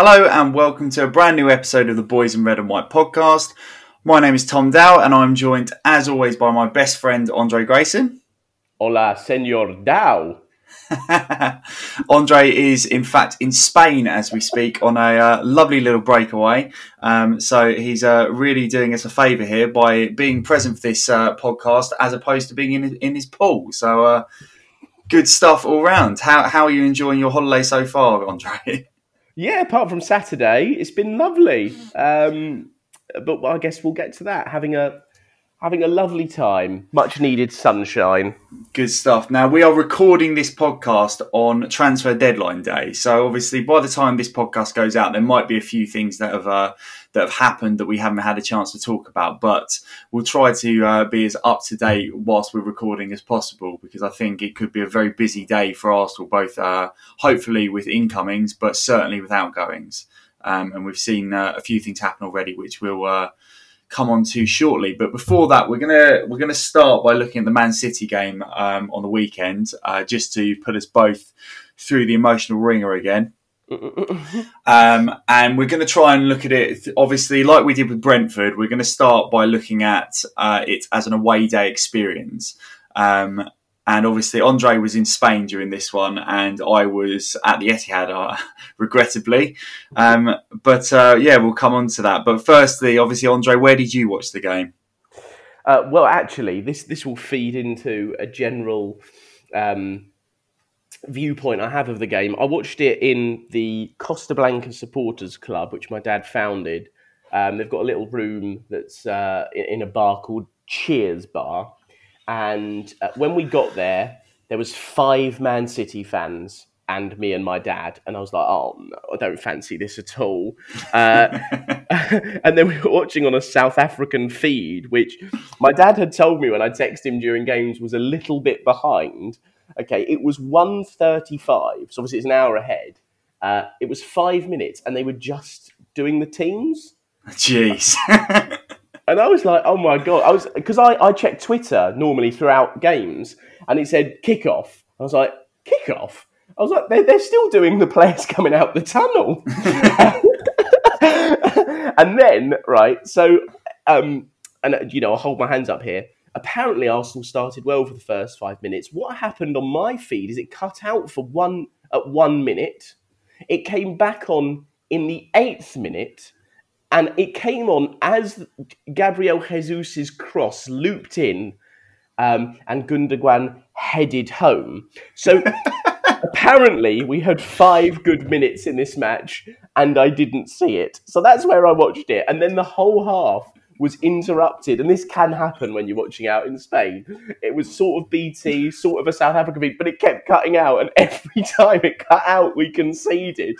Hello and welcome to a brand new episode of the Boys in Red and White podcast. My name is Tom Dow and I'm joined as always by my best friend Andrei Grayson. Hola, Senor Dow. Andrei is in fact in Spain as we speak on a uh, lovely little breakaway. Um, so he's uh, really doing us a favour here by being present for this uh, podcast as opposed to being in, in his pool. So uh, good stuff all round. How, how are you enjoying your holiday so far, Andrei? Yeah, apart from Saturday, it's been lovely. Um, but I guess we'll get to that. Having a having a lovely time, much needed sunshine. Good stuff. Now we are recording this podcast on transfer deadline day, so obviously by the time this podcast goes out, there might be a few things that have uh, that have happened that we haven't had a chance to talk about. But we'll try to uh, be as up to date whilst we're recording as possible because I think it could be a very busy day for Arsenal, both uh, hopefully with incomings, but certainly with outgoings. Um, and we've seen uh, a few things happen already, which we'll uh, come on to shortly. But before that, we're gonna we're gonna start by looking at the Man City game um, on the weekend, uh, just to put us both through the emotional wringer again. um, and we're going to try and look at it, obviously, like we did with Brentford. We're going to start by looking at uh, it as an away day experience. Um, and obviously, Andrei was in Spain during this one, and I was at the Etihad, uh, regrettably. Um, but uh, yeah, we'll come on to that. But firstly, obviously, Andrei, where did you watch the game? Uh, well, actually, this this will feed into a general um, viewpoint I have of the game. I watched it in the Costa Blanca Supporters Club, which my dad founded. Um, they've got a little room that's uh, in a bar called Cheers Bar and uh, when we got there, there was five Man City fans and me and my dad, and I was like, "Oh no, I don't fancy this at all." Uh, and then we were watching on a South African feed, which my dad had told me when I texted him during games was a little bit behind. Okay, it was 1.35, so obviously it's an hour ahead. Uh, it was five minutes, and they were just doing the teams. Jeez. And I was like, oh my god! I was because I, I check Twitter normally throughout games, and it said kickoff. I was like, kickoff. I was like, they're, they're still doing the players coming out the tunnel. and then, right, so, um, and you know, I'll hold my hands up here. Apparently, Arsenal started well for the first five minutes. What happened on my feed is it cut out for one at one minute. It came back on in the eighth minute and it came on as Gabriel Jesus's cross looped in um, and Gundogan headed home. So apparently we had five good minutes in this match and I didn't see it. So that's where I watched it. And then the whole half was interrupted, and this can happen when you're watching out in Spain. It was sort of BT, sort of a South African beat, but it kept cutting out, and every time it cut out, we conceded.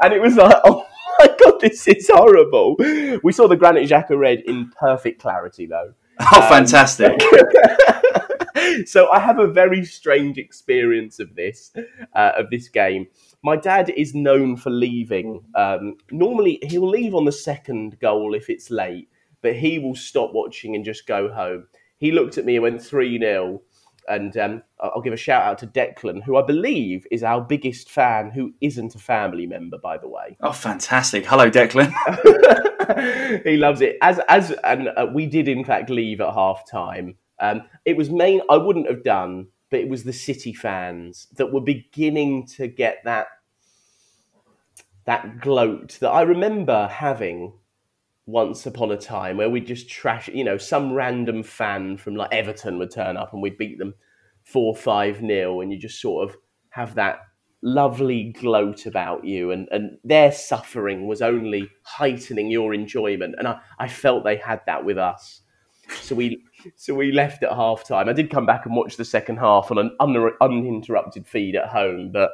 And it was like, oh my god, this is horrible. We saw the Granit Xhaka red in perfect clarity, though. Oh, um, fantastic! so I have a very strange experience of this uh, of this game. My dad is known for leaving. Um, normally, he'll leave on the second goal if it's late, but he will stop watching and just go home. He looked at me and went three 0 and um, I'll give a shout out to Declan, who I believe is our biggest fan, who isn't a family member, by the way. Oh, fantastic! Hello, Declan. he loves it. As as and uh, we did in fact leave at half time. Um, it was main. I wouldn't have done, but it was the City fans that were beginning to get that that gloat that I remember having once upon a time where we'd just trash, you know, some random fan from like Everton would turn up and we'd beat them four, five nil, and you just sort of have that lovely gloat about you and, and their suffering was only heightening your enjoyment. And I, I felt they had that with us. So we so we left at half time. I did come back and watch the second half on an un- uninterrupted feed at home, but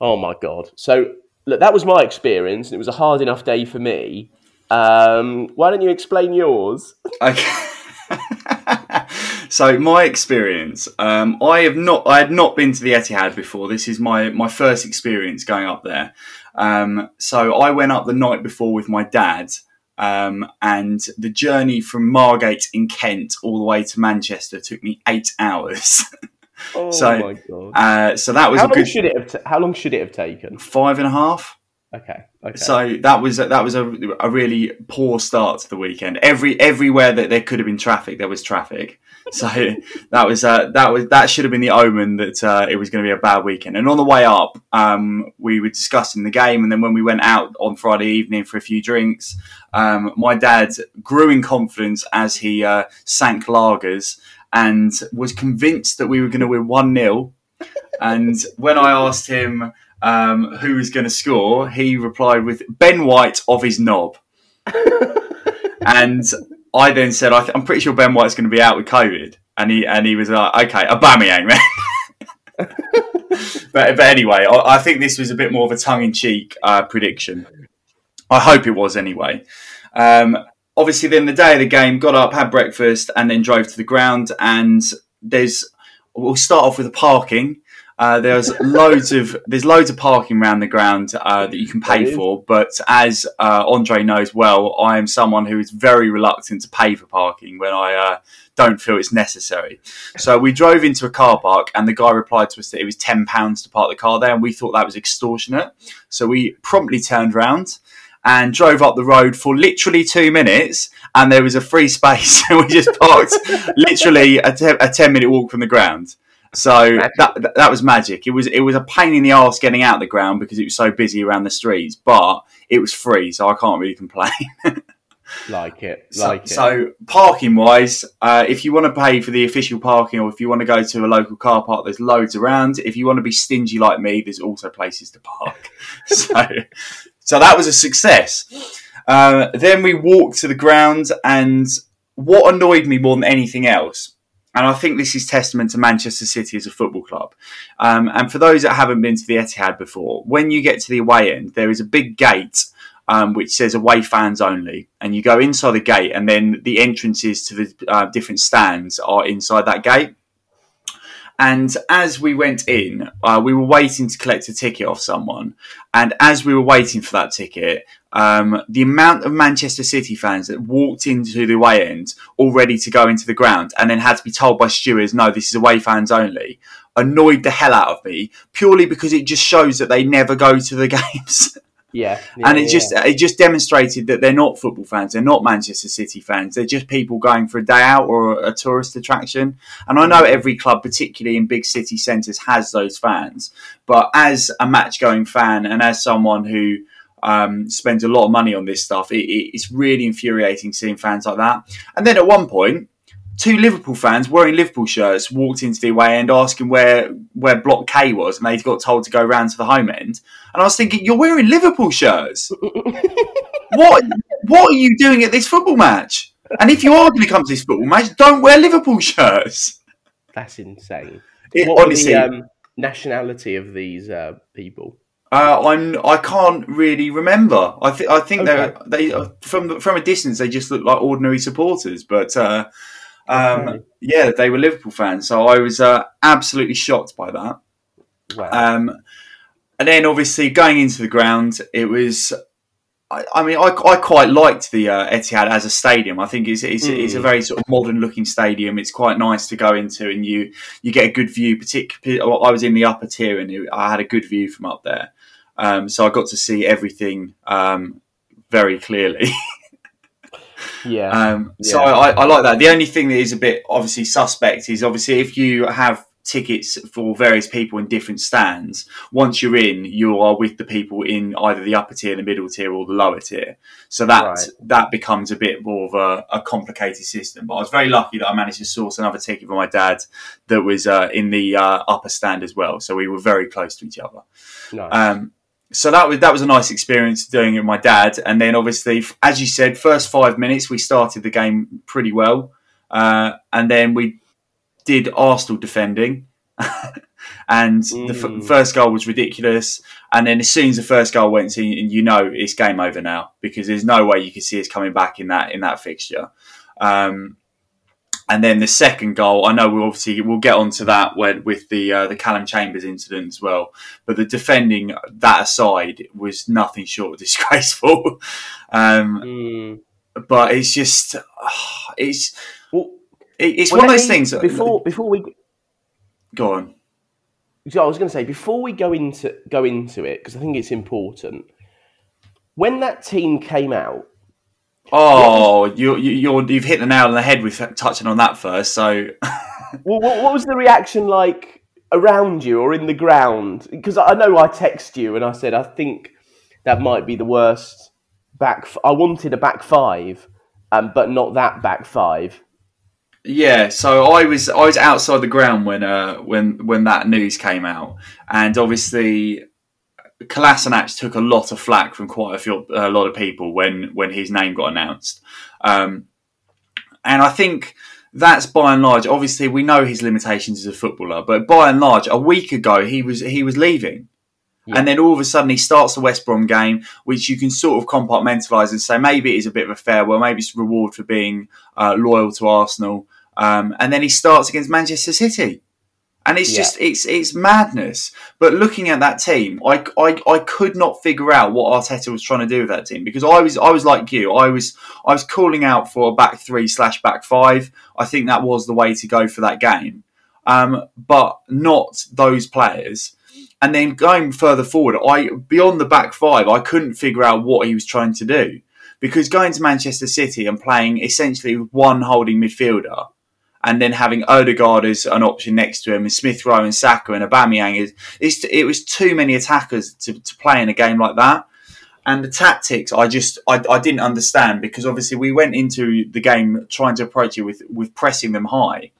oh my god. So look, that was my experience, it was a hard enough day for me. Um, why don't you explain yours? Okay. so my experience, um, I have not, I had not been to the Etihad before. This is my my first experience going up there. Um, so I went up the night before with my dad, um, and the journey from Margate in Kent all the way to Manchester took me eight hours. oh so, my god! Uh, so that was how long should it have? T- how long should it have taken? Five and a half. Okay. Okay. So that was that was a, a really poor start to the weekend. Every everywhere that there could have been traffic, there was traffic. So that was uh, that was that should have been the omen that uh, it was going to be a bad weekend. And on the way up, um, we were discussing the game, and then when we went out on Friday evening for a few drinks, um, my dad grew in confidence as he uh, sank lagers and was convinced that we were going to win one 0 And when I asked him um, who was going to score, he replied with Ben White of his knob. and I then said, I am pretty sure Ben White's going to be out with COVID. And he and he was like, okay, a Aubameyang then. but, but anyway, I, I, think this was a bit more of a tongue in cheek uh, prediction. I hope it was anyway. Um, obviously, then the day of the game, got up, had breakfast, and then drove to the ground. And there's, we'll start off with the parking. Uh, there's loads of there's loads of parking around the ground uh, that you can pay for, but as uh, Andrei knows well, I am someone who is very reluctant to pay for parking when I uh, don't feel it's necessary. So we drove into a car park, and the guy replied to us that it was ten pounds to park the car there, and we thought that was extortionate. So we promptly turned around and drove up the road for literally two minutes, and there was a free space, and we just parked literally a, te- a ten minute walk from the ground. So that that was magic. It was it was a pain in the ass getting out the ground because it was so busy around the streets, but it was free, so I can't really complain. like it, like so, it. So parking wise, uh, if you want to pay for the official parking, or if you want to go to a local car park, there's loads around. If you want to be stingy like me, there's also places to park. so so that was a success. Uh, then we walked to the ground, and what annoyed me more than anything else and I think this is testament to Manchester City as a football club. Um, and for those that haven't been to the Etihad before, when you get to the away end, there is a big gate um, which says away fans only. And you go inside the gate, and then the entrances to the uh, different stands are inside that gate. And as we went in, uh, we were waiting to collect a ticket off someone. And as we were waiting for that ticket, um, the amount of Manchester City fans that walked into the away end all ready to go into the ground and then had to be told by stewards, no, this is away fans only, annoyed the hell out of me purely because it just shows that they never go to the games. Yeah, yeah and it yeah. just it just demonstrated that they're not football fans. They're not Manchester City fans. They're just people going for a day out or a tourist attraction. And I know every club, particularly in big city centres, has those fans. But as a match going fan and as someone who um, spends a lot of money on this stuff, it, it's really infuriating seeing fans like that. And then at one point, two Liverpool fans wearing Liverpool shirts walked into the away end asking where where block K was, and they got told to go round to the home end. And I was thinking, you're wearing Liverpool shirts. what what are you doing at this football match? And if you are going to come to this football match, don't wear Liverpool shirts. That's insane. It, what honestly, the um, nationality of these uh, people? Uh, I'm. I can't really remember. I think. I think okay. they they from from a distance they just look like ordinary supporters, but uh, um, okay. Yeah, they were Liverpool fans, so I was uh, absolutely shocked by that. Wow. Um, and then obviously going into the ground, it was. I, I mean, I, I, quite liked the uh, Etihad as a stadium. I think it's it's, mm. it's, a very sort of modern looking stadium. It's quite nice to go into, and you you get a good view. Particularly, I was in the upper tier, and I had a good view from up there. Um, so I got to see everything um, very clearly. Yeah. Um, yeah. So I, I, like that. The only thing that is a bit obviously suspect is obviously if you have tickets for various people in different stands, once you're in, you are with the people in either the upper tier, the middle tier, or the lower tier. So that right. that becomes a bit more of a, a, complicated system. But I was very lucky that I managed to source another ticket for my dad that was uh, in the uh, upper stand as well. So we were very close to each other. Nice. Um, so that was that was a nice experience doing it with my dad. And then obviously, as you said, first five minutes we started the game pretty well, uh, and then we did Arsenal defending, and mm. the f- mm. first goal was ridiculous. And then as soon as the first goal went in, you know it's game over now because there's no way you can see us coming back in that in that fixture. Um, and then the second goal, I know we'll obviously we'll get onto that when with the uh, the Calum Chambers incident as well. But the defending that aside was nothing short of disgraceful. Um, mm. But it's just it's well, it's well, one of those things. Before before we go on, so I was going to say before we go into go into it because I think it's important. when that team came out, Oh, you, you, you've hit the nail on the head with touching on that first. So, well, what, what was the reaction like around you or in the ground? Because I know I text you and I said I think that might be the worst back. F- I wanted a back five, um, but not that back five. Yeah, so I was I was outside the ground when uh when when that news came out, and obviously Kolasinac took a lot of flack from quite a few a lot of people when when his name got announced, um, and I think that's by and large. Obviously, we know his limitations as a footballer, but by and large, a week ago he was he was leaving. Yeah. And then all of a sudden he starts the West Brom game, which you can sort of compartmentalise and say maybe it is a bit of a farewell, maybe it's a reward for being uh, loyal to Arsenal. Um, and then he starts against Manchester City and it's yeah. just it's it's madness. But looking at that team, I, I I could not figure out what Arteta was trying to do with that team because I was I was like you, I was I was calling out for a back three slash back five. I think that was the way to go for that game, um, but not those players. And then going further forward, I beyond the back five, I couldn't figure out what he was trying to do because going to Manchester City and playing essentially one holding midfielder and then having Odegaard as an option next to him, and Smith Rowe and Saka and Aubameyang is it was too many attackers to, to play in a game like that. And the tactics, I just I, I didn't understand because obviously we went into the game trying to approach it with with pressing them high,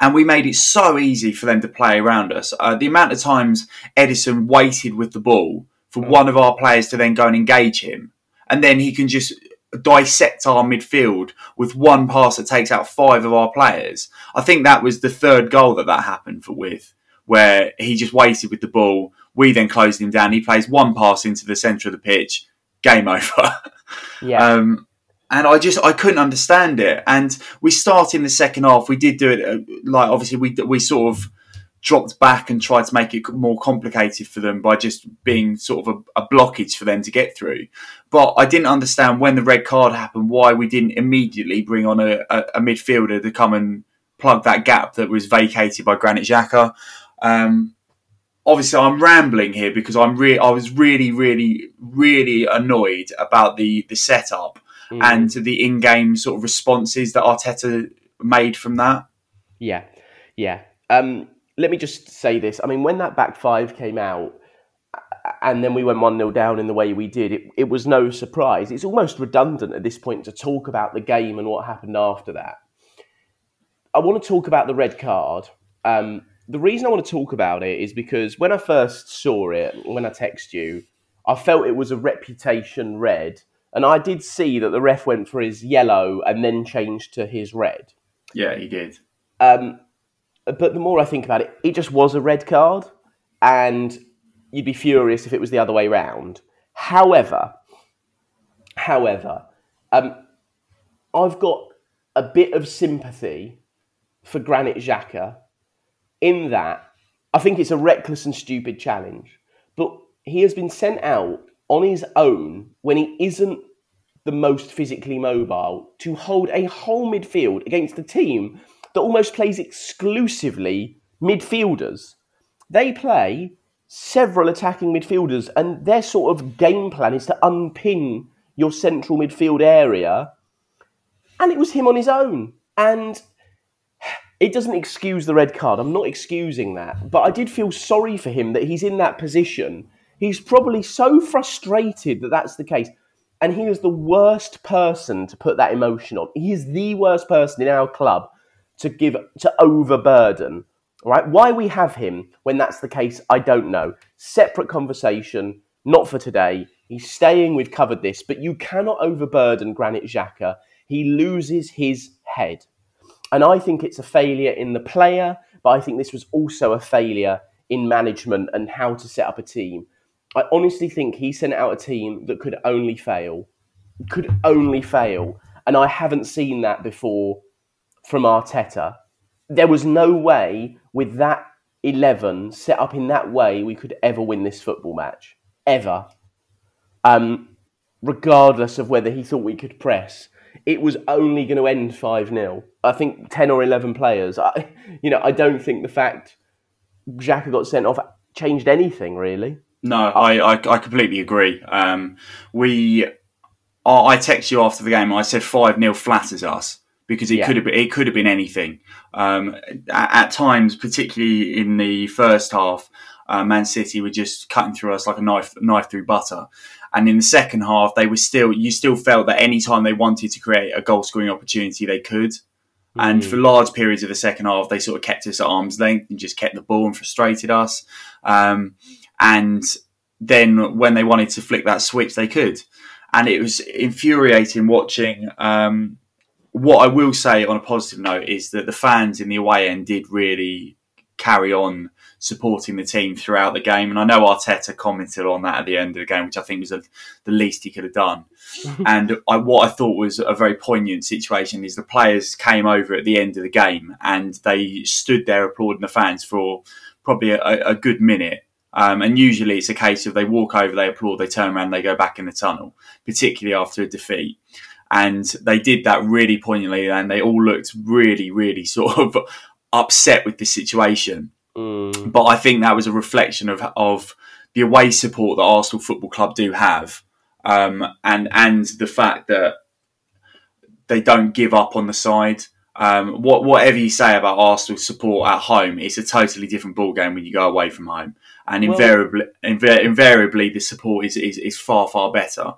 and we made it so easy for them to play around us. Uh, the amount of times Ederson waited with the ball for one of our players to then go and engage him, and then he can just dissect our midfield with one pass that takes out five of our players. I think that was the third goal that that happened for with, where he just waited with the ball. We then closed him down. He plays one pass into the centre of the pitch. Game over. Yeah. um, and I just I couldn't understand it. And we start in the second half. We did do it uh, like obviously we we sort of dropped back and tried to make it more complicated for them by just being sort of a, a, blockage for them to get through. But I didn't understand when the red card happened why we didn't immediately bring on a, a, a midfielder to come and plug that gap that was vacated by Granit Xhaka. Um, obviously, I'm rambling here because I'm re- I was really, really, really annoyed about the the setup mm. and the in-game sort of responses that Arteta made from that. Yeah, yeah. Um, let me just say this. I mean, when that back five came out, and then we went 1 0 down in the way we did, it, it was no surprise. It's almost redundant at this point to talk about the game and what happened after that. I want to talk about the red card. Um, the reason I want to talk about it is because when I first saw it, when I text you, I felt it was a reputation red. And I did see that the ref went for his yellow and then changed to his red. Yeah, he did. Um, but the more I think about it, it just was a red card, and you'd be furious if it was the other way round. However, however, um, I've got a bit of sympathy for Granit Xhaka in that I think it's a reckless and stupid challenge, but he has been sent out on his own when he isn't the most physically mobile to hold a whole midfield against a team that almost plays exclusively midfielders. They play several attacking midfielders, and their sort of game plan is to unpin your central midfield area. And it was him on his own. And it doesn't excuse the red card. I'm not excusing that. But I did feel sorry for him that he's in that position. He's probably so frustrated that that's the case. And he is the worst person to put that emotion on. He is the worst person in our club to give to overburden. Right? Why we have him when that's the case, I don't know. Separate conversation, not for today. He's staying. We've covered this, but you cannot overburden Granit Xhaka. He loses his head, and I think it's a failure in the player. But I think this was also a failure in management and how to set up a team. I honestly think he sent out a team that could only fail, could only fail, and I haven't seen that before from Arteta. There was no way with that 11 set up in that way we could ever win this football match. Ever. Um, regardless of whether he thought we could press. It was only going to end 5 0. I think 10 or 11 players. I, you know, I don't think the fact Xhaka got sent off changed anything, really. No, I, I, I completely agree. Um, we, I texted you after the game. I said five 0 flatters us because it Yeah. could have been, it could have been anything. Um, at, at times, particularly in the first half, uh, Man City were just cutting through us like a knife knife through butter. And in the second half, they were still you still felt that any time they wanted to create a goal scoring opportunity, they could. And Mm. for large periods of the second half, they sort of kept us at arm's length and just kept the ball and frustrated us. Um, and then when they wanted to flick that switch, they could. And it was infuriating watching. Um, what I will say on a positive note is that the fans in the away end did really carry on supporting the team throughout the game. And I know Arteta commented on that at the end of the game, which I think was the, the least he could have done. and I, what I thought was a very poignant situation is the players came over at the end of the game and they stood there applauding the fans for probably a, a good minute. Um, and usually it's a case of they walk over, they applaud, they turn around, they go back in the tunnel, particularly after a defeat. And they did that really poignantly, and they all looked really, really sort of upset with the situation. Mm. But I think that was a reflection of of the away support that Arsenal Football Club do have, um, and and the fact that they don't give up on the side. Um, what whatever you say about Arsenal support at home, it's a totally different ball game when you go away from home, and Well- invariably, inva- invariably, the support is, is is far far better.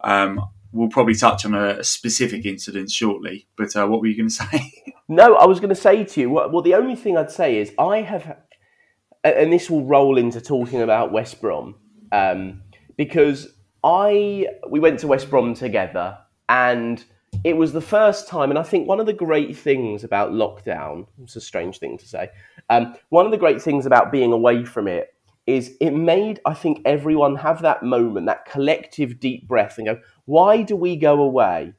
Um, we'll probably touch on a specific incident shortly, but uh, what were you going to say? No, I was going to say to you. Well, the only thing I'd say is I have, and this will roll into talking about West Brom, um, because I we went to West Brom together, and it was the first time. And I think one of the great things about lockdown, it's a strange thing to say, um, one of the great things about being away from it is it made I think everyone have that moment, that collective deep breath, and go, why do we go away?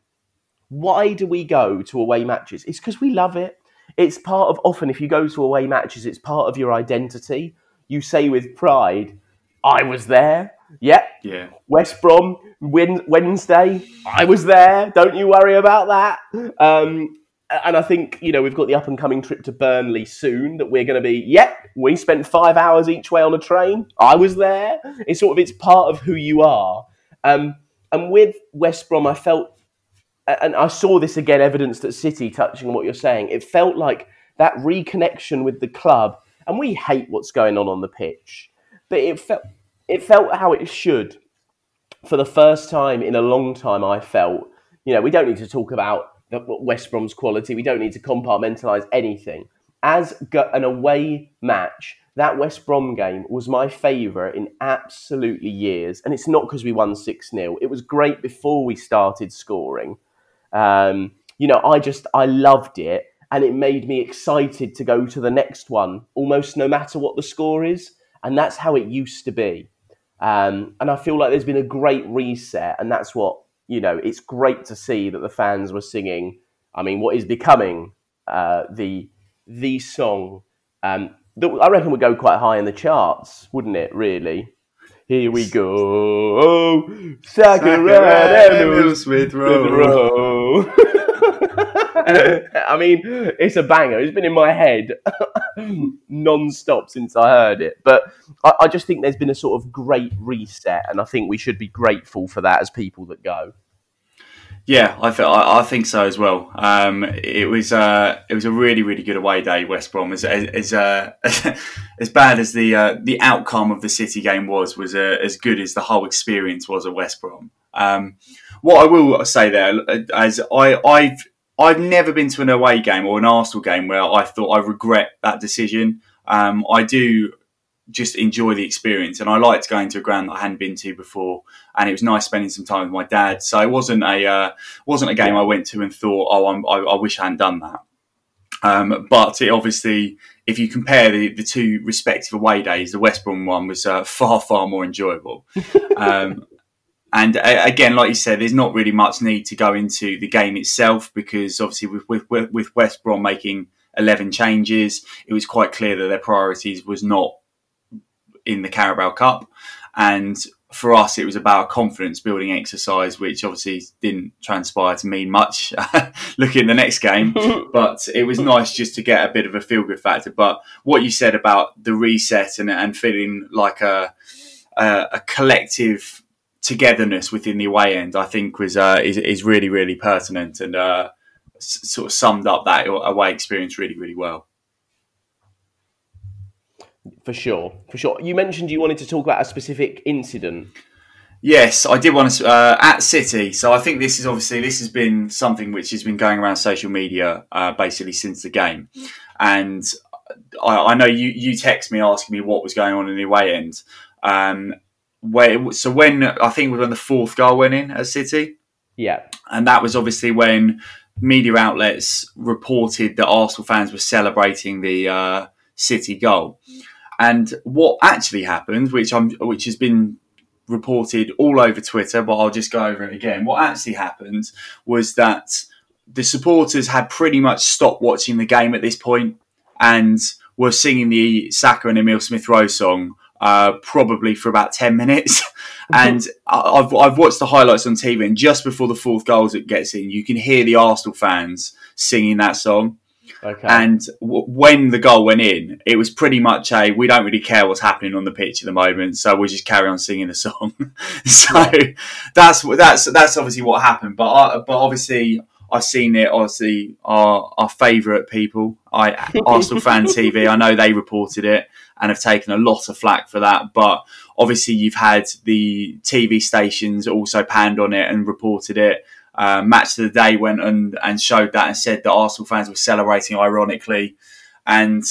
why do we go to away matches? It's because we love it. It's part of often if you go to away matches, it's part of your identity. You say with pride, "I was there." Yeah, yeah, West Brom win Wednesday. I was there. Don't you worry about that. Um, and I think you know we've got the up and coming trip to Burnley soon. That we're going to be. Yep, we spent five hours each way on a train. I was there. It's sort of it's part of who you are. Um, and with West Brom, I felt and I saw this again evidenced at City, touching on what you're saying. It felt like that reconnection with the club, and we hate what's going on on the pitch, but it felt it felt how it should. For the first time in a long time, I felt you know we don't need to talk about West Brom's quality. We don't need to compartmentalise anything. As an away match, that West Brom game was my favourite in absolutely years, and it's not because we won six 0 It was great before we started scoring. Um, you know, I just I loved it, and it made me excited to go to the next one, almost no matter what the score is, and that's how it used to be. Um, and I feel like there's been a great reset, and that's what you know. It's great to see that the fans were singing. I mean, what is becoming uh, the the song um, that I reckon would go quite high in the charts, wouldn't it? Really. Here we go, Sacramento Smith Rowe. I mean, it's a banger. It's been in my head non-stop since I heard it. But I, I just think there's been a sort of great reset, and I think we should be grateful for that as people that go. Yeah, I, th- I think so as well. Um, it was uh, it was a really really good away day. West Brom as as as, uh, as bad as the uh, the outcome of the City game was was uh, as good as the whole experience was at West Brom. Um, what I will say there, as I I've I've never been to an away game or an Arsenal game where I thought I regret that decision. Um, I do just enjoy the experience, and I liked going to a ground that I hadn't been to before, and it was nice spending some time with my dad. So it wasn't a uh, wasn't a game I went to and thought, oh, I'm, I, I wish I hadn't done that. Um, but it obviously, if you compare the, the two respective away days, the West Brom one was uh, far far more enjoyable. um, and uh, again, like you said, there's not really much need to go into the game itself because obviously with with, with West Brom making 11 changes, it was quite clear that their priorities was not in the Carabao Cup. And for us, it was about a confidence building exercise, which obviously didn't transpire to mean much looking at the next game. but it was nice just to get a bit of a feel good factor. But what you said about the reset and, and feeling like a, uh, a collective togetherness within the away end, I think was uh, is, is really really pertinent and uh, s- sort of summed up that away experience really really well. For sure, for sure. You mentioned you wanted to talk about a specific incident. Yes, I did want to uh, at City. So I think this is obviously this has been something which has been going around social media uh, basically since the game, and I, I, know you you text me asking me what was going on in the away end. Um, where so when I think was when the fourth goal went in at City, yeah, and that was obviously when media outlets reported that Arsenal fans were celebrating the uh, City goal, and what actually happened, which I'm which has been reported all over Twitter, but I'll just go over it again. What actually happened was that the supporters had pretty much stopped watching the game at this point and were singing the Saka and Emile Smith Rowe song uh, probably for about 10 minutes. and I've, I've watched the highlights on TV, and just before the fourth goal gets in, you can hear the Arsenal fans singing that song. Okay. And w- when the goal went in, it was pretty much a we don't really care what's happening on the pitch at the moment, so we'll just carry on singing the song. so yeah. that's that's that's obviously what happened. But I, but obviously I've seen it. Obviously, our our favourite people, I Arsenal fan TV. I know they reported it and have taken a lot of flack for that. But obviously, you've had the TV stations also panned on it and reported it. Uh, Match of the Day went and, and showed that and said that Arsenal fans were celebrating ironically. And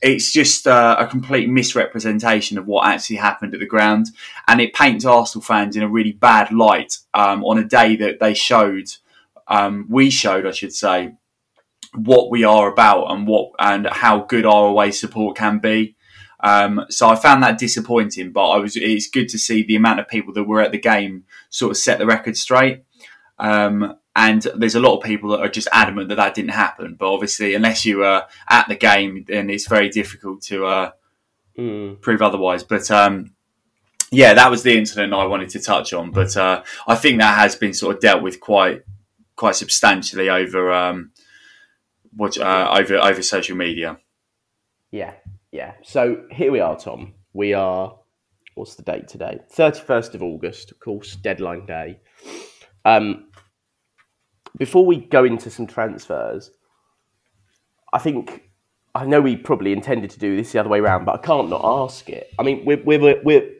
it's just uh, a complete misrepresentation of what actually happened at the ground. And it paints Arsenal fans in a really bad light um, on a day that they showed, um, we showed, I should say, what we are about and what and how good our away support can be. Um, so I found that disappointing, but I was it's good to see the amount of people that were at the game sort of set the record straight. Um, and there's a lot of people that are just adamant that that didn't happen. But obviously, unless you are at the game, then it's very difficult to uh, mm. prove otherwise. But um, yeah, that was the incident I wanted to touch on. But uh, I think that has been sort of dealt with quite quite substantially over um, what uh, over over social media. Yeah, yeah. So here we are, Tom. We are. What's the date today? Thirty first of August, of course, deadline day. Um, before we go into some transfers, I think I know we probably intended to do this the other way around, but I can't not ask it. I mean, we're, we're, we're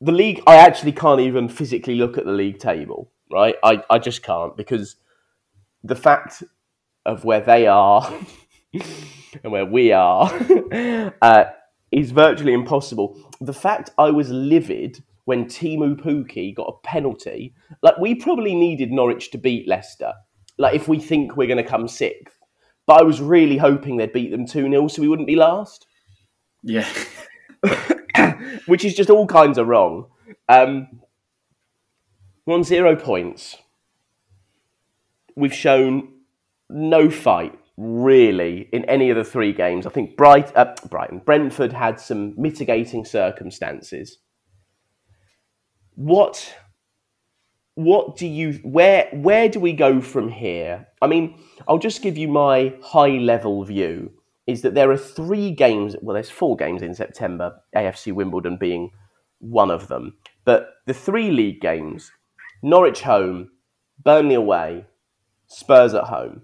the league. I actually can't even physically look at the league table, right? I, I just can't because the fact of where they are and where we are uh, is virtually impossible. The fact I was livid when Teemu Pukki got a penalty. Like we probably needed Norwich to beat Leicester. Like if we think we're going to come sixth, but I was really hoping they'd beat them two 0 so we wouldn't be last. Yeah, which is just all kinds of wrong. Um, we're on zero points. We've shown no fight really in any of the three games. I think Bright, uh, Brighton, Brentford had some mitigating circumstances what what do you where where do we go from here? I mean, I'll just give you my high level view is that there are three games, well there's four games in September, AFC Wimbledon being one of them. But the three league games, Norwich home, Burnley away, Spurs at home.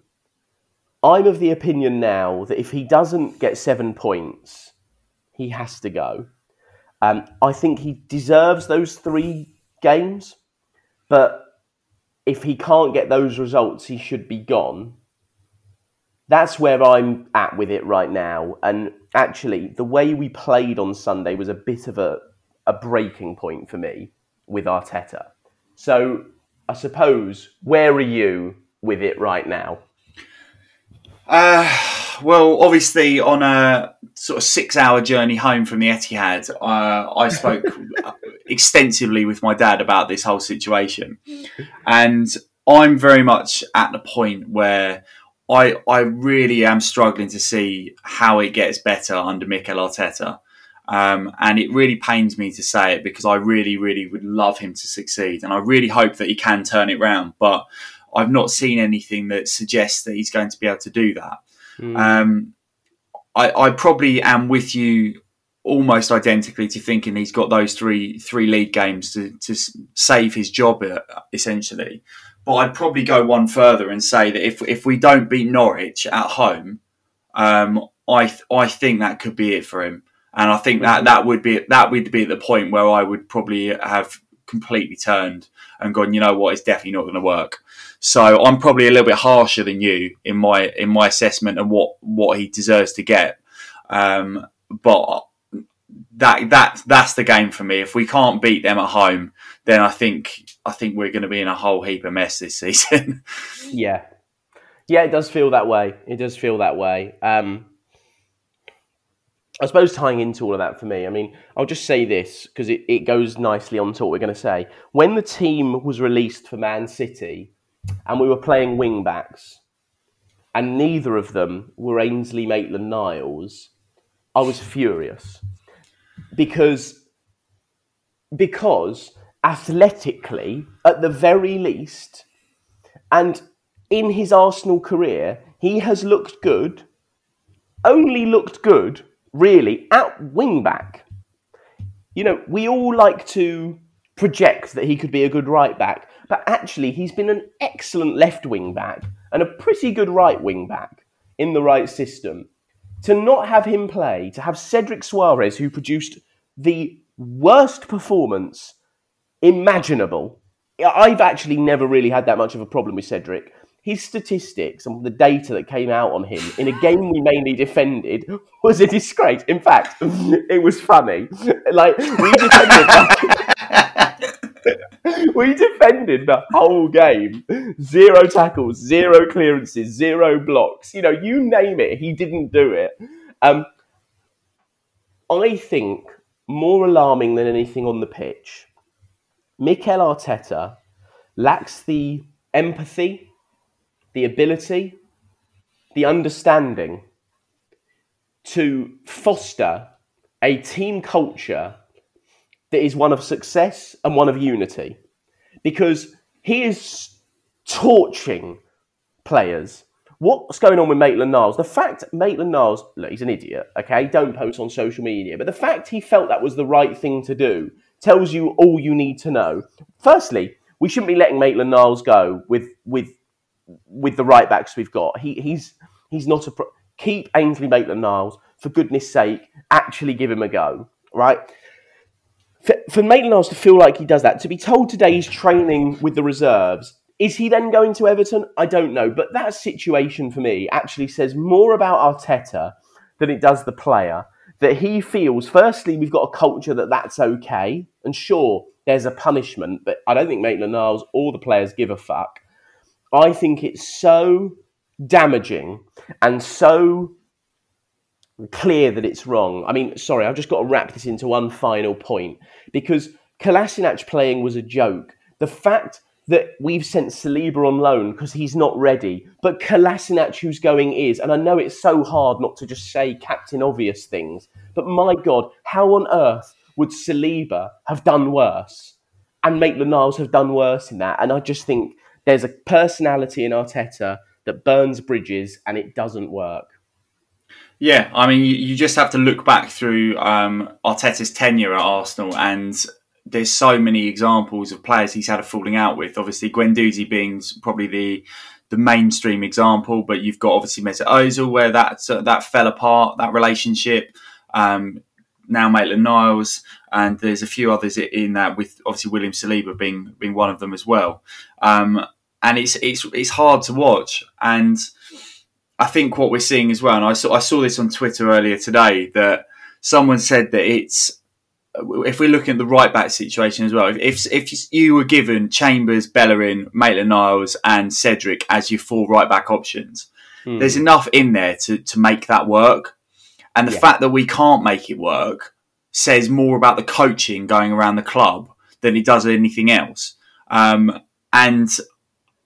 I'm of the opinion now that if he doesn't get 7 points, he has to go. Um, I think he deserves those three games, but if he can't get those results, he should be gone. That's where I'm at with it right now. And actually, the way we played on Sunday was a bit of a, a breaking point for me with Arteta. So I suppose, where are you with it right now? Uh, well, obviously, on a sort of six-hour journey home from the Etihad, uh, I spoke extensively with my dad about this whole situation, and I'm very much at the point where I I really am struggling to see how it gets better under Mikel Arteta. Um, and it really pains me to say it because I really, really would love him to succeed, and I really hope that he can turn it round. But I've not seen anything that suggests that he's going to be able to do that. Mm. Um, I, I, probably am with you almost identically to thinking he's got those three three league games to, to save his job uh, essentially. But I'd probably go one further and say that if if we don't beat Norwich at home, um, I I think that could be it for him, and I think that that would be that would be the point where I would probably have completely turned and gone. You know what? It's definitely not going to work. So I'm probably a little bit harsher than you in my in my assessment of what what he deserves to get. Um, but that that that's the game for me. If we can't beat them at home, then I think I think we're going to be in a whole heap of mess this season. yeah, yeah, it does feel that way. It does feel that way. Um, I suppose tying into all of that for me, I mean, I'll just say this because it, it goes nicely on to what we're going to say. When the team was released for Man City and we were playing wing backs, and neither of them were Ainsley Maitland Niles, I was furious. Because because athletically, at the very least, and in his Arsenal career, he has looked good, only looked good, really, at wing back. You know, we all like to project that he could be a good right back, but actually, he's been an excellent left wing back and a pretty good right wing back in the right system to not have him play, to have Cedric Soares, who produced the worst performance imaginable. I've actually never really had that much of a problem with Cedric. His statistics and the data that came out on him in a game we mainly defended was a disgrace. In fact, it was funny. Like we defended. we defended the whole game. Zero tackles, zero clearances, zero blocks. You know, you name it, he didn't do it. Um, I think more alarming than anything on the pitch, Mikel Arteta lacks the empathy, the ability, the understanding to foster a team culture that is one of success and one of unity because he is torching players. What's going on with Maitland Niles? The fact Maitland Niles, look, he's an idiot, okay? Don't post on social media. But the fact he felt that was the right thing to do tells you all you need to know. Firstly, we shouldn't be letting Maitland Niles go with with with the right backs we've got. He, he's he's not a pro- keep Ainsley Maitland Niles for goodness sake. Actually, give him a go, right? For, for Maitland Niles to feel like he does that, to be told today he's training with the reserves, is he then going to Everton? I don't know. But that situation for me actually says more about Arteta than it does the player. That he feels, firstly, we've got a culture that that's okay. And sure, there's a punishment, but I don't think Maitland Niles or the players give a fuck. I think it's so damaging and so clear that it's wrong. I mean, sorry, I've just got to wrap this into one final point because Kolasinac playing was a joke. The fact that we've sent Saliba on loan because he's not ready, but Kolasinac who's going is, and I know it's so hard not to just say captain obvious things, but my God, how on earth would Saliba have done worse and Maitland Niles have done worse in that? And I just think there's a personality in Arteta that burns bridges and it doesn't work. Yeah, I mean, you, just have to look back through um, Arteta's tenure at Arsenal, and there's so many examples of players he's had a falling out with. Obviously, Guendouzi being probably the the mainstream example, but you've got obviously Mesut Ozil where that that fell apart, that relationship. Um, now Maitland Niles, and there's a few others in that with obviously William Saliba being being one of them as well. Um, and it's it's it's hard to watch and I think what we're seeing as well, and I saw I saw this on Twitter earlier today that someone said that it's if we're looking at the right back situation as well, if if you were given Chambers, Bellerin, Maitland Niles, and Cedric as your four right back options, hmm. there's enough in there to to make that work. And the yeah. fact that we can't make it work says more about the coaching going around the club than it does anything else. Um, and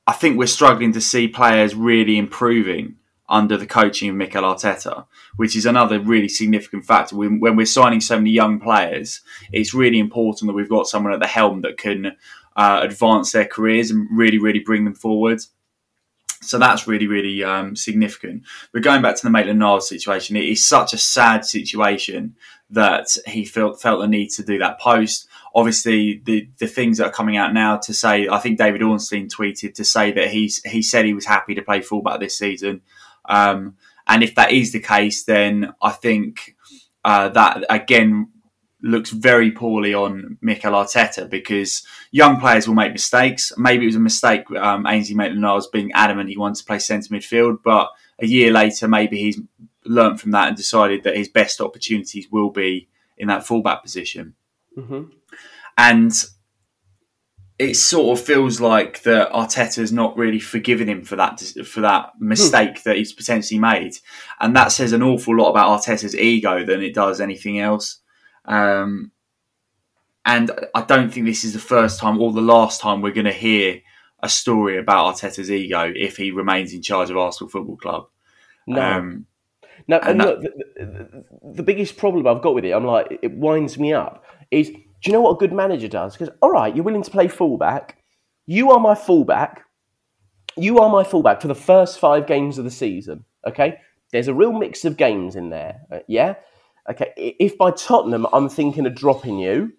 I think we're struggling to see players really improving under the coaching of Mikel Arteta, which is another really significant factor. When, we're signing so many young players, it's really important that we've got someone at the helm that can uh, advance their careers and really, really bring them forward. So that's really, really um, significant. But going back to the Maitland Niles situation, it is such a sad situation that he felt felt the need to do that post. Obviously, the the things that are coming out now to say, I think David Ornstein tweeted to say that he's he said he was happy to play fullback this season. Um, and if that is the case, then I think uh, that again looks very poorly on Mikel Arteta because young players will make mistakes. Maybe it was a mistake, um, Ainsley Maitland-Niles being adamant he wants to play centre midfield, but a year later, maybe he's learned from that and decided that his best opportunities will be in that fullback position. Mm-hmm. And it sort of feels like that Arteta's not really forgiven him for that for that mistake that he's potentially made, and that says an awful lot about Arteta's ego than it does anything else. Um, and I don't think this is the first time or the last time we're going to hear a story about Arteta's ego if he remains in charge of Arsenal Football Club. No. Um, no, and, and look, the, the, the, biggest problem I've got with it, I'm like, it winds me up, is do you know what a good manager does? Because, all right, you're willing to play fullback. You are my fullback. You are my fullback for the first five games of the season. Okay? There's a real mix of games in there. Uh, yeah? Okay, if by Tottenham I'm thinking of dropping you,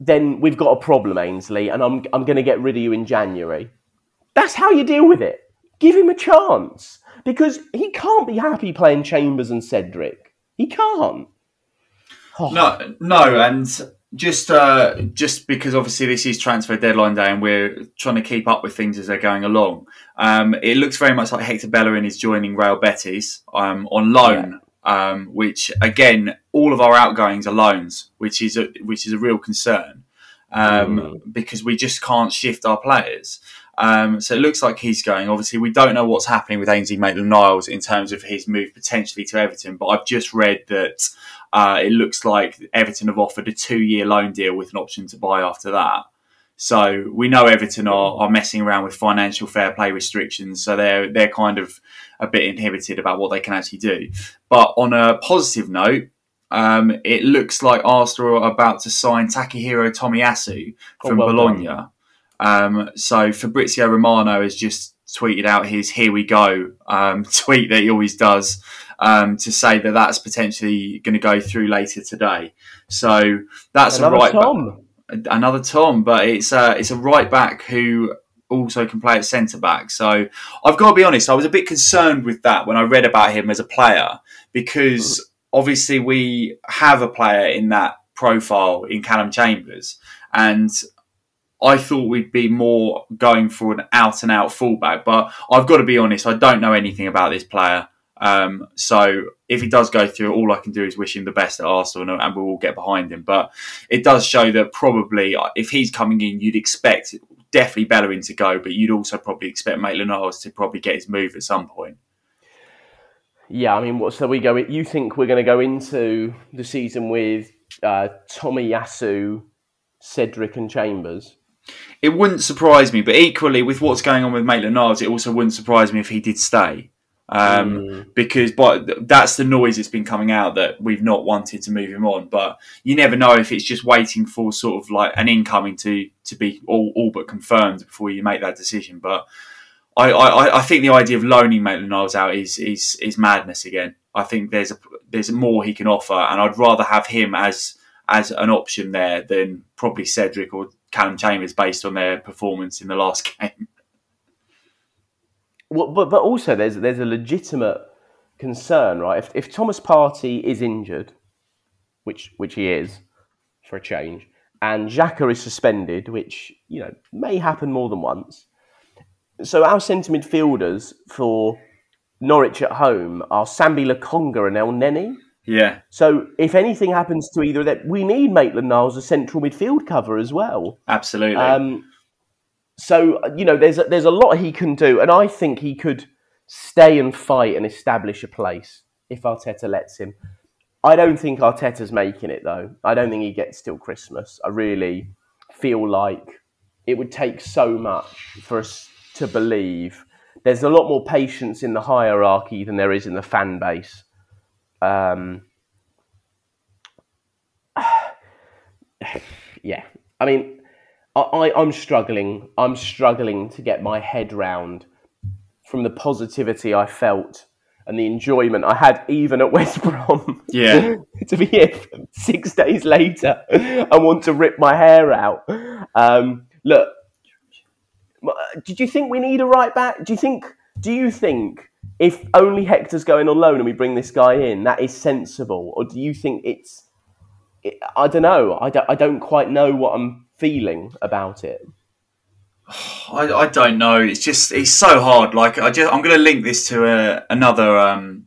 then we've got a problem, Ainsley, and I'm I'm going to get rid of you in January. That's how you deal with it. Give him a chance because he can't be happy playing Chambers and Cedric. He can't. Oh. No, no, and just uh, just because obviously this is transfer deadline day and we're trying to keep up with things as they're going along. Um, it looks very much like Hector Bellerin is joining Real Betis um, on loan um, which again, all of our outgoings are loans, which is a, which is a real concern um, mm. because we just can't shift our players. Um, so it looks like he's going. Obviously, we don't know what's happening with Ainsley Maitland-Niles in terms of his move potentially to Everton, but I've just read that uh, it looks like Everton have offered a two-year loan deal with an option to buy after that. So we know Everton are, are messing around with financial fair play restrictions, so they're they're kind of a bit inhibited about what they can actually do. But on a positive note, um, it looks like Arsenal are about to sign Takahiro Tomiyasu oh, from oh, well Bologna. Um, so Fabrizio Romano has just tweeted out his "Here we go" um, tweet that he always does um, to say that that's potentially going to go through later today. So that's Another a right. Tom another Tom, but it's a, it's a right back who also can play at centre back. So I've got to be honest, I was a bit concerned with that when I read about him as a player because obviously we have a player in that profile in Calum Chambers, and I thought we'd be more going for an out and out fullback. But I've got to be honest, I don't know anything about this player. Um, so if he does go through, all I can do is wish him the best at Arsenal, and, and we will get behind him. But it does show that probably uh, if he's coming in, you'd expect definitely Bellerin to go, but you'd also probably expect Maitland-Niles to probably get his move at some point. Yeah, I mean, what so we go? You think we're going to go into the season with uh, Tomiyasu, Cedric, and Chambers? It wouldn't surprise me, but equally with what's going on with Maitland-Niles, it also wouldn't surprise me if he did stay um, mm. because but that's the noise that's been coming out that we've not wanted to move him on. But you never know if it's just waiting for sort of like an incoming to to be all, all but confirmed before you make that decision. But I, I, I think the idea of loaning Maitland Niles out is is is madness again. I think there's a there's more he can offer, and I'd rather have him as as an option there than probably Cedric or Calum Chambers based on their performance in the last game. Well, but but also there's there's a legitimate concern, right? If if Thomas Partey is injured, which which he is, for a change, and Xhaka is suspended, which you know may happen more than once. So our centre midfielders for Norwich at home are Sambi Lokonga and El Elneny. Yeah. So if anything happens to either of them, we need Maitland Niles as a central midfield cover as well. Absolutely. Um, so you know, there's a, there's a lot he can do, and I think he could stay and fight and establish a place if Arteta lets him. I don't think Arteta's making it though. I don't think he gets till Christmas. I really feel like it would take so much for us to believe. There's a lot more patience in the hierarchy than there is in the fan base. Um, yeah, I mean, I, I'm struggling. I'm struggling to get my head round from the positivity I felt and the enjoyment I had even at West Brom. Yeah. to be here six days later and want to rip my hair out. Um, look, did you think we need a right back? Do you think? Do you think if only Hector's going on loan and we bring this guy in, that is sensible, or do you think it's? It, I don't know. I don't, I don't quite know what I'm feeling about it. I, I don't know. It's just it's so hard. Like I just I'm going to link this to a, another um,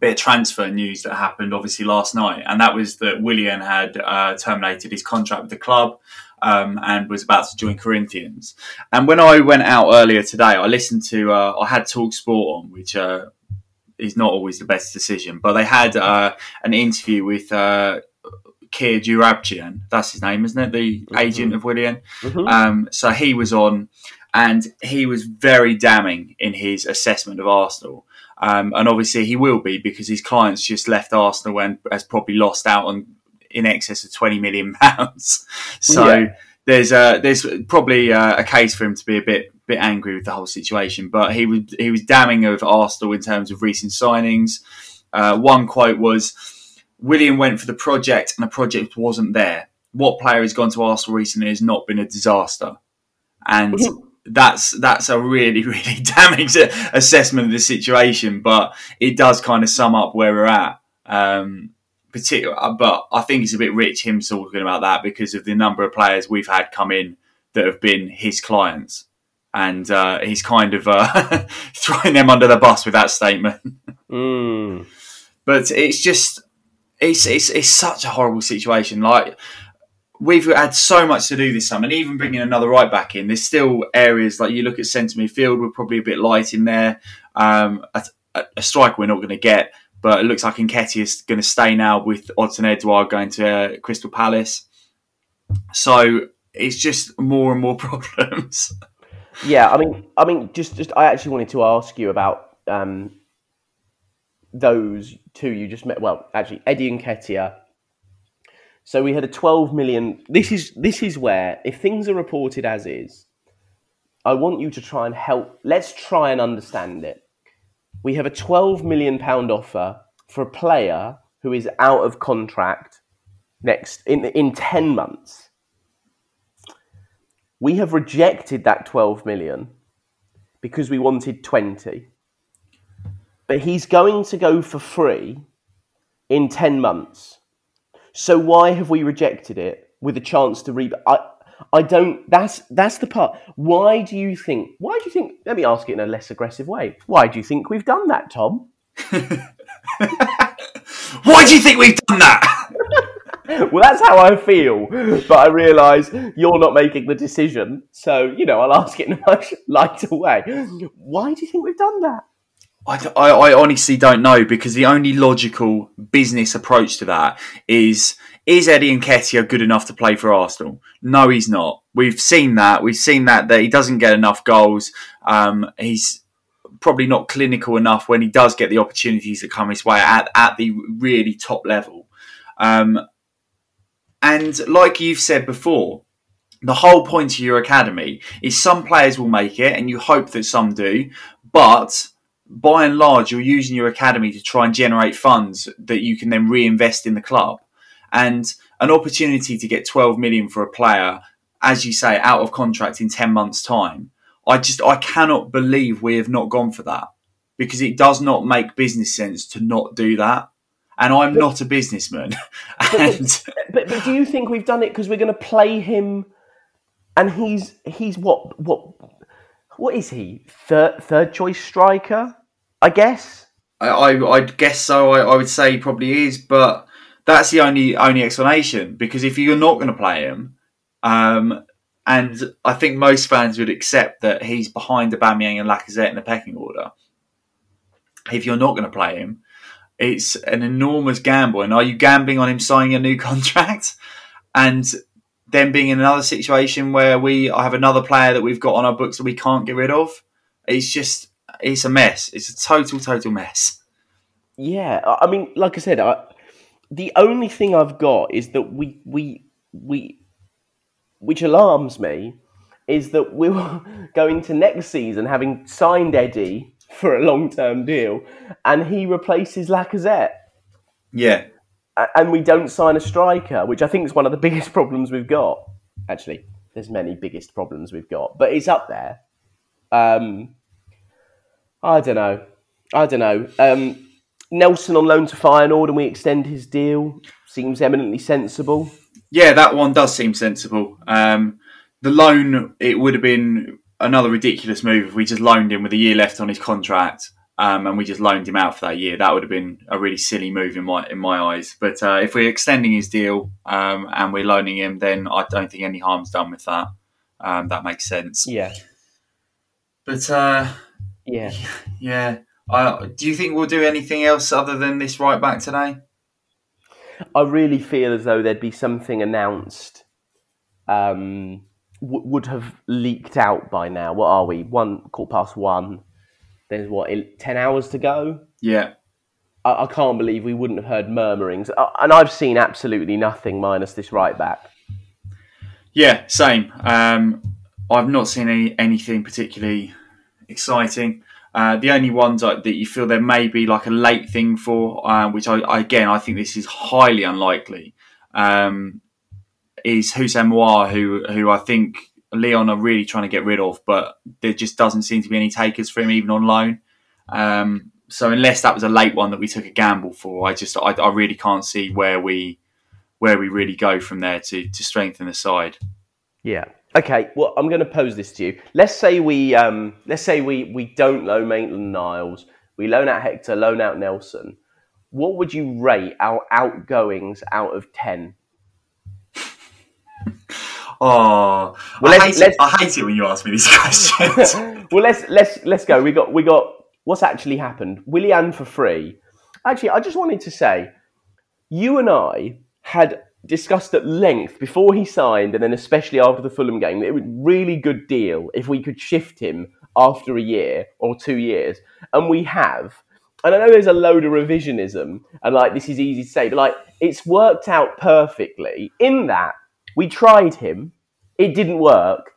bit of transfer news that happened obviously last night, and that was that Willian had uh, terminated his contract with the club. Um, and was about to join Corinthians. And when I went out earlier today, I listened to uh, I had Talk Sport on, which uh, is not always the best decision, but they had uh, an interview with Kia Joorabchian. That's his name, isn't it? The mm-hmm. agent of Willian. Mm-hmm. Um, so he was on, and he was very damning in his assessment of Arsenal. Um, and obviously he will be because his clients just left Arsenal and has probably lost out on in excess of twenty million pounds. So yeah. there's a, there's probably a, a, case for him to be a bit bit angry with the whole situation. But he was he was damning of Arsenal in terms of recent signings. Uh, one quote was Willian went for the project and the project wasn't there. What player has gone to Arsenal recently has not been a disaster, and that's that's a really really damning assessment of the situation. But it does kind of sum up where we're at. Um, particular, uh, but I think it's a bit rich him talking about that because of the number of players we've had come in that have been his clients, and uh, he's kind of uh, throwing them under the bus with that statement. Mm. But it's just it's, it's it's such a horrible situation. Like we've had so much to do this summer, and even bringing another right back in, there's still areas like you look at centre midfield, we're probably a bit light in there. Um, a, a strike we're not going to get, but it looks like Nketiah is going to stay now with Odsonne Edouard going to uh, Crystal Palace. So it's just more and more problems. Yeah, I mean, I mean, just, just I actually wanted to ask you about um, those two you just met. Well, actually, Eddie Nketiah. So we had a 12 million. This is this is where if things are reported as is, I want you to try and help. Let's try and understand it. We have a 12 million pound offer for a player who is out of contract next in in 10 months. We have rejected that 12 million because we wanted 20 but he's going to go for free in 10 months. So why have we rejected it with a chance to re I, I don't that's that's the part. Why do you think why do you think let me ask it in a less aggressive way. Why do you think we've done that, Tom? why do you think we've done that? well, that's how I feel, but I realise you're not making the decision. So, you know, I'll ask it in a much lighter way. Why do you think we've done that? I, I, I, honestly don't know because the only logical business approach to that is is Eddie and Nketiah good enough to play for Arsenal? No, he's not. We've seen that. We've seen that that he doesn't get enough goals. Um, he's probably not clinical enough when he does get the opportunities that come his way at, at the really top level. Um, and like you've said before, the whole point of your academy is some players will make it, and you hope that some do, but by and large, you're using your academy to try and generate funds that you can then reinvest in the club. And an opportunity to get 12 million for a player, as you say, out of contract in 10 months' time. I just, I cannot believe we have not gone for that because it does not make business sense to not do that. And I'm but, not a businessman. and, but, but, but do you think we've done it because we're going to play him and he's, he's what, what, what is he? Third, third choice striker? I guess. I, I I'd guess so. I, I would say he probably is, but that's the only only explanation. Because if you're not going to play him, um, and I think most fans would accept that he's behind Aubameyang and Lacazette in the pecking order. If you're not going to play him, it's an enormous gamble. And are you gambling on him signing a new contract and then being in another situation where we have another player that we've got on our books that we can't get rid of? It's just it's a mess. It's a total, total mess. Yeah, I mean, like I said, I, the only thing I've got is that we we we, which alarms me, is that we were going to next season having signed Eddie for a long term deal, and he replaces Lacazette. Yeah, and we don't sign a striker, which I think is one of the biggest problems we've got. Actually, there's many biggest problems we've got, but it's up there. Um, I don't know. I don't know. Um, Nelson on loan to Feyenoord and we extend his deal seems eminently sensible. Yeah, that one does seem sensible. Um, the loan, it would have been another ridiculous move if we just loaned him with a year left on his contract um, and we just loaned him out for that year. That would have been a really silly move in my in my eyes. But uh, if we're extending his deal um, and we're loaning him, then I don't think any harm's done with that. Um, that makes sense. Yeah. But uh, yeah, yeah. Uh, do you think we'll do anything else other than this right back today? I really feel as though there'd be something announced. Um, w- would have leaked out by now. What are we? One quarter past one there's what ten hours to go. Yeah, I, I can't believe we wouldn't have heard murmurings, uh, and I've seen absolutely nothing minus this right back. Yeah, same. Um, I've not seen any, anything particularly exciting. Uh, the only ones that you feel there may be like a late thing for, uh, which I, again I think this is highly unlikely, um, is Houssem Aouar, who who I think Lyon are really trying to get rid of, but there just doesn't seem to be any takers for him even on loan. Um, so unless that was a late one that we took a gamble for, I just I, I, really can't see where we where we really go from there to to strengthen the side. Yeah. Okay. Well, I'm going to pose this to you. Let's say we um, let's say we we don't loan Maitland Niles, we loan out Hector, loan out Nelson. What would you rate our outgoings out of ten? Oh, well, I, hate it, I hate it when you ask me these questions. well, let's let's let's go. We got we got what's actually happened. Willian for free. Actually, I just wanted to say, you and I had discussed at length before he signed, and then especially after the Fulham game, it was a really good deal if we could shift him after a year or two years, and we have. And I know there's a load of revisionism, and like this is easy to say, but like it's worked out perfectly in that we tried him. It didn't work.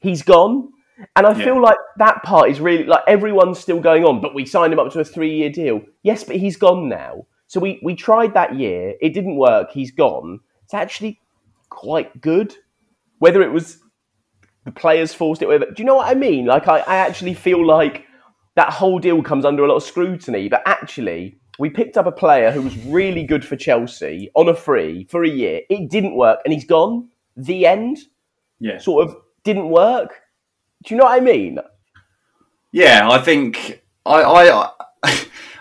He's gone. And I yeah. feel like that part is really like everyone's still going on, but we signed him up to a three year deal. Yes, but he's gone now. So we, we tried that year. It didn't work. He's gone. It's actually quite good. Whether it was the players forced it, whether, do you know what I mean? Like, I, I actually feel like that whole deal comes under a lot of scrutiny, but actually, we picked up a player who was really good for Chelsea on a free for a year. It didn't work, and he's gone. The end. Yeah. Sort of didn't work. Do you know what I mean? Yeah, I think I I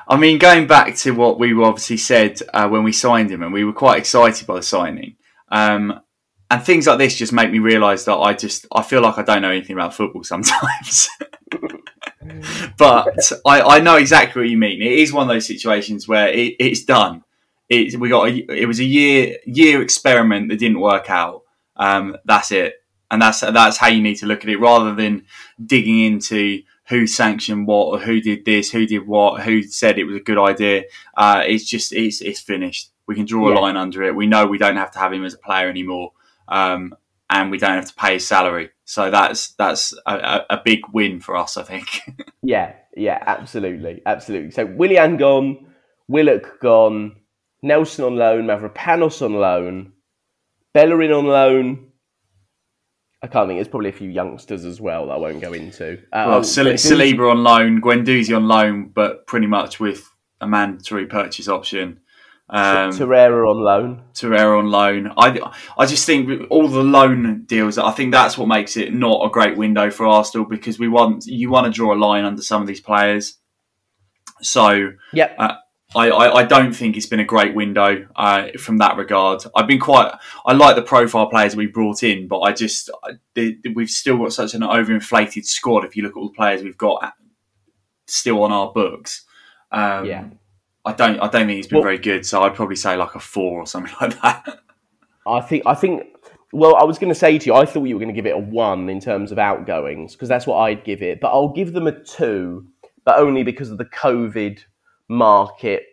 I mean going back to what we obviously said uh, when we signed him, and we were quite excited by the signing. Um, and things like this just make me realise that I just I feel like I don't know anything about football sometimes. but I, I know exactly what you mean. It is one of those situations where it, it's done. It we got a, it was a year year experiment that didn't work out. Um, that's it, and that's that's how you need to look at it, rather than digging into who sanctioned what, or who did this, who did what, who said it was a good idea. Uh, it's just it's it's finished. We can draw yeah. a line under it. We know we don't have to have him as a player anymore, um, and we don't have to pay his salary. So that's that's a, a big win for us, I think. yeah, yeah, absolutely, absolutely. So Willian gone, Willock gone, Nelson on loan, Mavropanos on loan, Bellerin on loan. I can't think. There's probably a few youngsters as well that I won't go into. Um, well, Saliba on loan, Guendouzi on loan, but pretty much with a mandatory purchase option. Um, Torreira on loan. Torreira on loan. I I just think all the loan deals. I think that's what makes it not a great window for Arsenal because we want you want to draw a line under some of these players. So yeah. Uh, I, I, I, don't think it's been a great window uh, from that regard. I've been quite. I like the profile players we brought in, but I just they, we've still got such an overinflated squad. If you look at all the players we've got still on our books, um, yeah. I don't. I don't think he's been well, very good. So I'd probably say like a four or something like that. I think. I think. Well, I was going to say to you, I thought you were going to give it a one in terms of outgoings because that's what I'd give it. But I'll give them a two, but only because of the COVID market.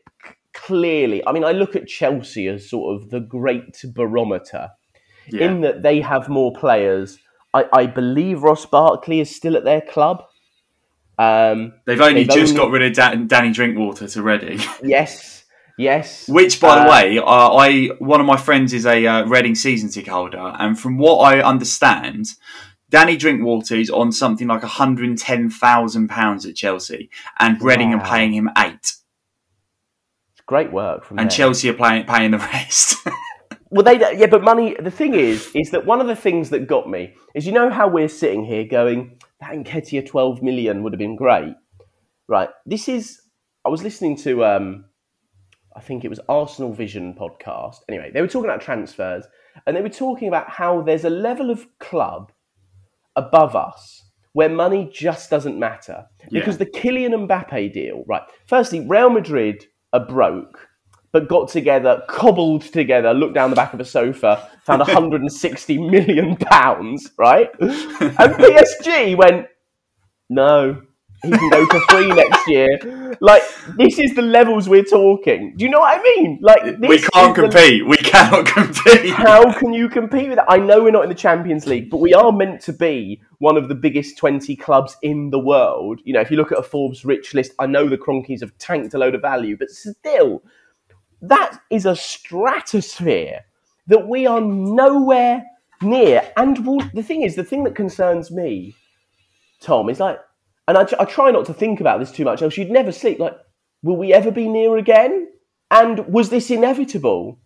Clearly, I mean, I look at Chelsea as sort of the great barometer, yeah. in that they have more players I, I believe Ross Barkley is still at their club. Um, They've only They've just only- got rid of Dan- Danny Drinkwater to Reading. yes, yes. Which, by the Uh, way, uh, I one of my friends is a uh, Reading season ticket holder, and from what I understand, Danny Drinkwater is on something like hundred and ten thousand pounds at Chelsea, and Reading are paying him eight, great work from and them. Chelsea are paying paying the rest. Well, they yeah, but money. The thing is, is that one of the things that got me is you know how we're sitting here going that Nketiah twelve million would have been great, right? This is I was listening to um, I think it was Arsenal Vision podcast. Anyway, they were talking about transfers and they were talking about how there's a level of club above us where money just doesn't matter because the Kylian Mbappe deal, right? Firstly, Real Madrid are broke but got together, cobbled together, looked down the back of a sofa, found 160 million pounds, right? And PSG went, no, he can go for free next year. Like, this is the levels we're talking. Do you know what I mean? Like, we can't is the- compete. We cannot compete. how can you compete with that? I know we're not in the Champions League, but we are meant to be one of the biggest 20 clubs in the world. You know, if you look at a Forbes rich list, I know the Kroenkes have tanked a load of value, but still, that is a stratosphere that we are nowhere near. And well, the thing is, the thing that concerns me, Tom, is like, and I, I try not to think about this too much, else you'd never sleep. Like, will we ever be near again? And was this inevitable?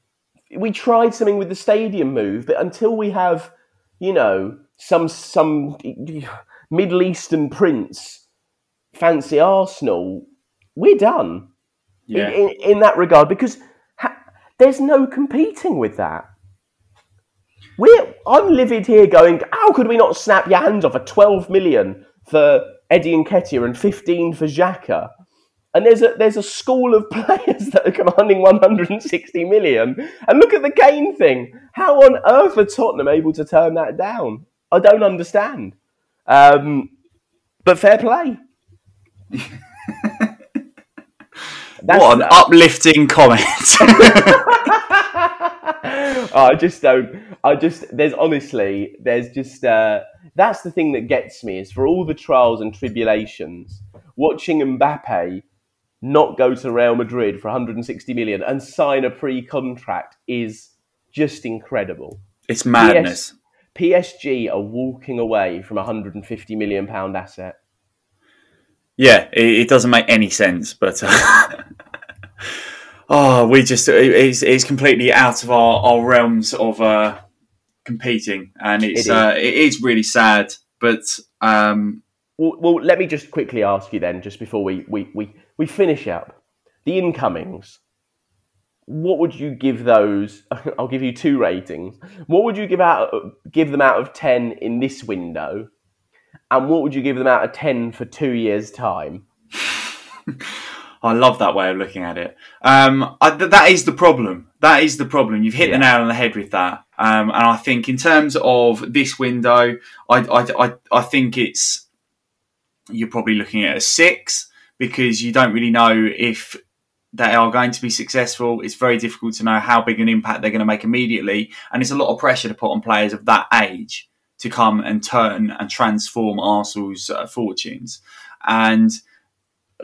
we tried something with the stadium move, but until we have, you know, some some Middle Eastern prince fancy Arsenal, we're done Yeah. in, in, in that regard because ha- there's no competing with that. We're, I'm livid here going, how could we not snap your hands off at 12 million for Eddie and Nketiah and 15 for Xhaka? And there's a there's a school of players that are commanding 160 million. And look at the Kane thing. How on earth are Tottenham able to turn that down? I don't understand. Um, but fair play. That's- what an uplifting comment. I just don't. I just there's honestly there's just uh, that's the thing that gets me is for all the trials and tribulations, watching Mbappe not go to Real Madrid for 160 million and sign a pre-contract is just incredible. it's madness. PSG are walking away from a 150 million pound asset. Yeah, it, it doesn't make any sense, but uh, oh, we just it- it's, it's completely out of our, our realms of uh, competing, and it's It is. uh, it is really sad. But um, Well, well, let me just quickly ask you then, just before we, we, we, we finish up, the incomings. What would you give those? I'll give you two ratings. What would you give out? Give them out of ten in this window, and what would you give them out of ten for two years' time? I love that way of looking at it. Um, I, th- that is the problem. That is the problem. You've hit Yeah. the nail on the head with that. Um, and I think in terms of this window, I, I, I, I think it's you're probably looking at a six because you don't really know if they are going to be successful. It's very difficult to know how big an impact they're going to make immediately, and it's a lot of pressure to put on players of that age to come and turn and transform Arsenal's uh, fortunes. And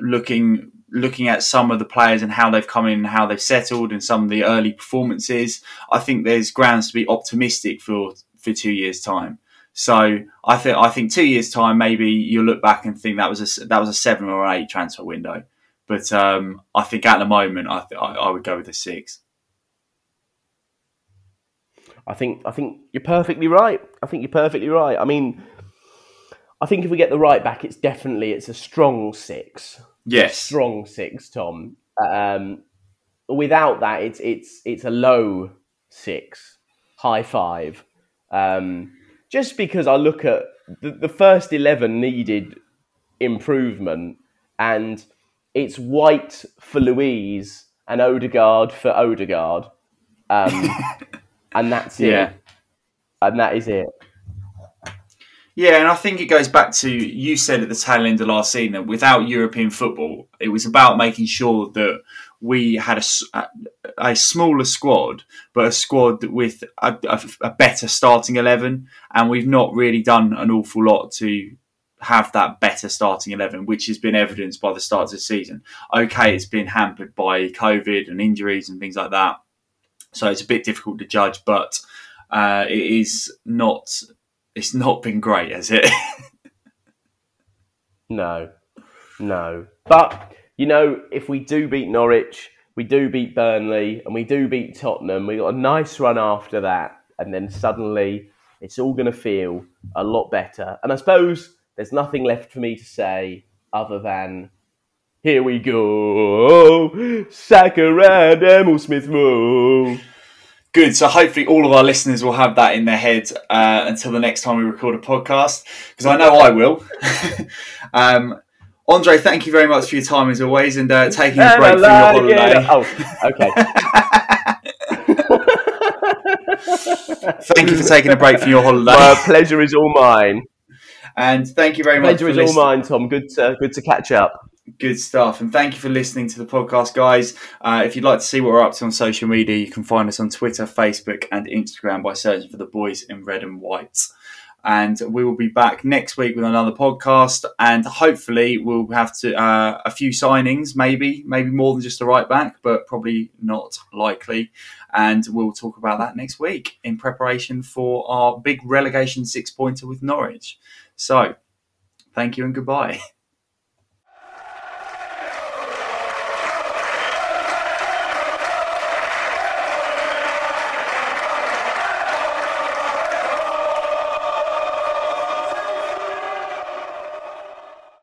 looking looking at some of the players and how they've come in and how they've settled and some of the early performances, I think there's grounds to be optimistic for for two years' time. So I think I think two years' time maybe you'll look back and think that was a that was a seven or eight transfer window. But um, I think at the moment I, th- I I would go with a six. I think I think you're perfectly right. I think you're perfectly right. I mean, I think if we get the right back, it's definitely it's a strong six. Yes. strong six, Tom. Um, without that, it's it's it's a low six, high five. Um, just because I look at the, the first eleven needed improvement, and it's White for Luiz and Odegaard for Odegaard, um, and that's it. Yeah. And that is it. Yeah, and I think it goes back to you said at the tail end of last season that without European football, it was about making sure that we had a, a smaller squad, but a squad with a, a, a, better starting 11. And we've not really done an awful lot to have that better starting 11, which has been evidenced by the start of the season. Okay, it's been hampered by COVID and injuries and things like that. So it's a bit difficult to judge, but uh, it is not, it's not been great, has it? no, no. But you know, if we do beat Norwich, we do beat Burnley, and we do beat Tottenham, we got a nice run after that, and then suddenly it's all going to feel a lot better. And I suppose there's nothing left for me to say other than here we go, Saka and Emile Smith Rowe. Good. So hopefully all of our listeners will have that in their head uh, until the next time we record a podcast, because I know I will. um, Andrei, thank you very much for your time as always and uh, taking a break from your holiday. Oh, okay. thank you for taking a break from your holiday. My pleasure is all mine. And thank you very much. Pleasure is listening. all mine, Tom. Good to, good to catch up. Good stuff. And thank you for listening to the podcast, guys. Uh, if you'd like to see what we're up to on social media, you can find us on Twitter, Facebook, and Instagram by searching for the boys in red and white and we will be back next week with another podcast and hopefully we'll have to uh, a few signings maybe maybe more than just a right back but probably not likely and we'll talk about that next week in preparation for our big relegation six pointer with norwich so thank you and goodbye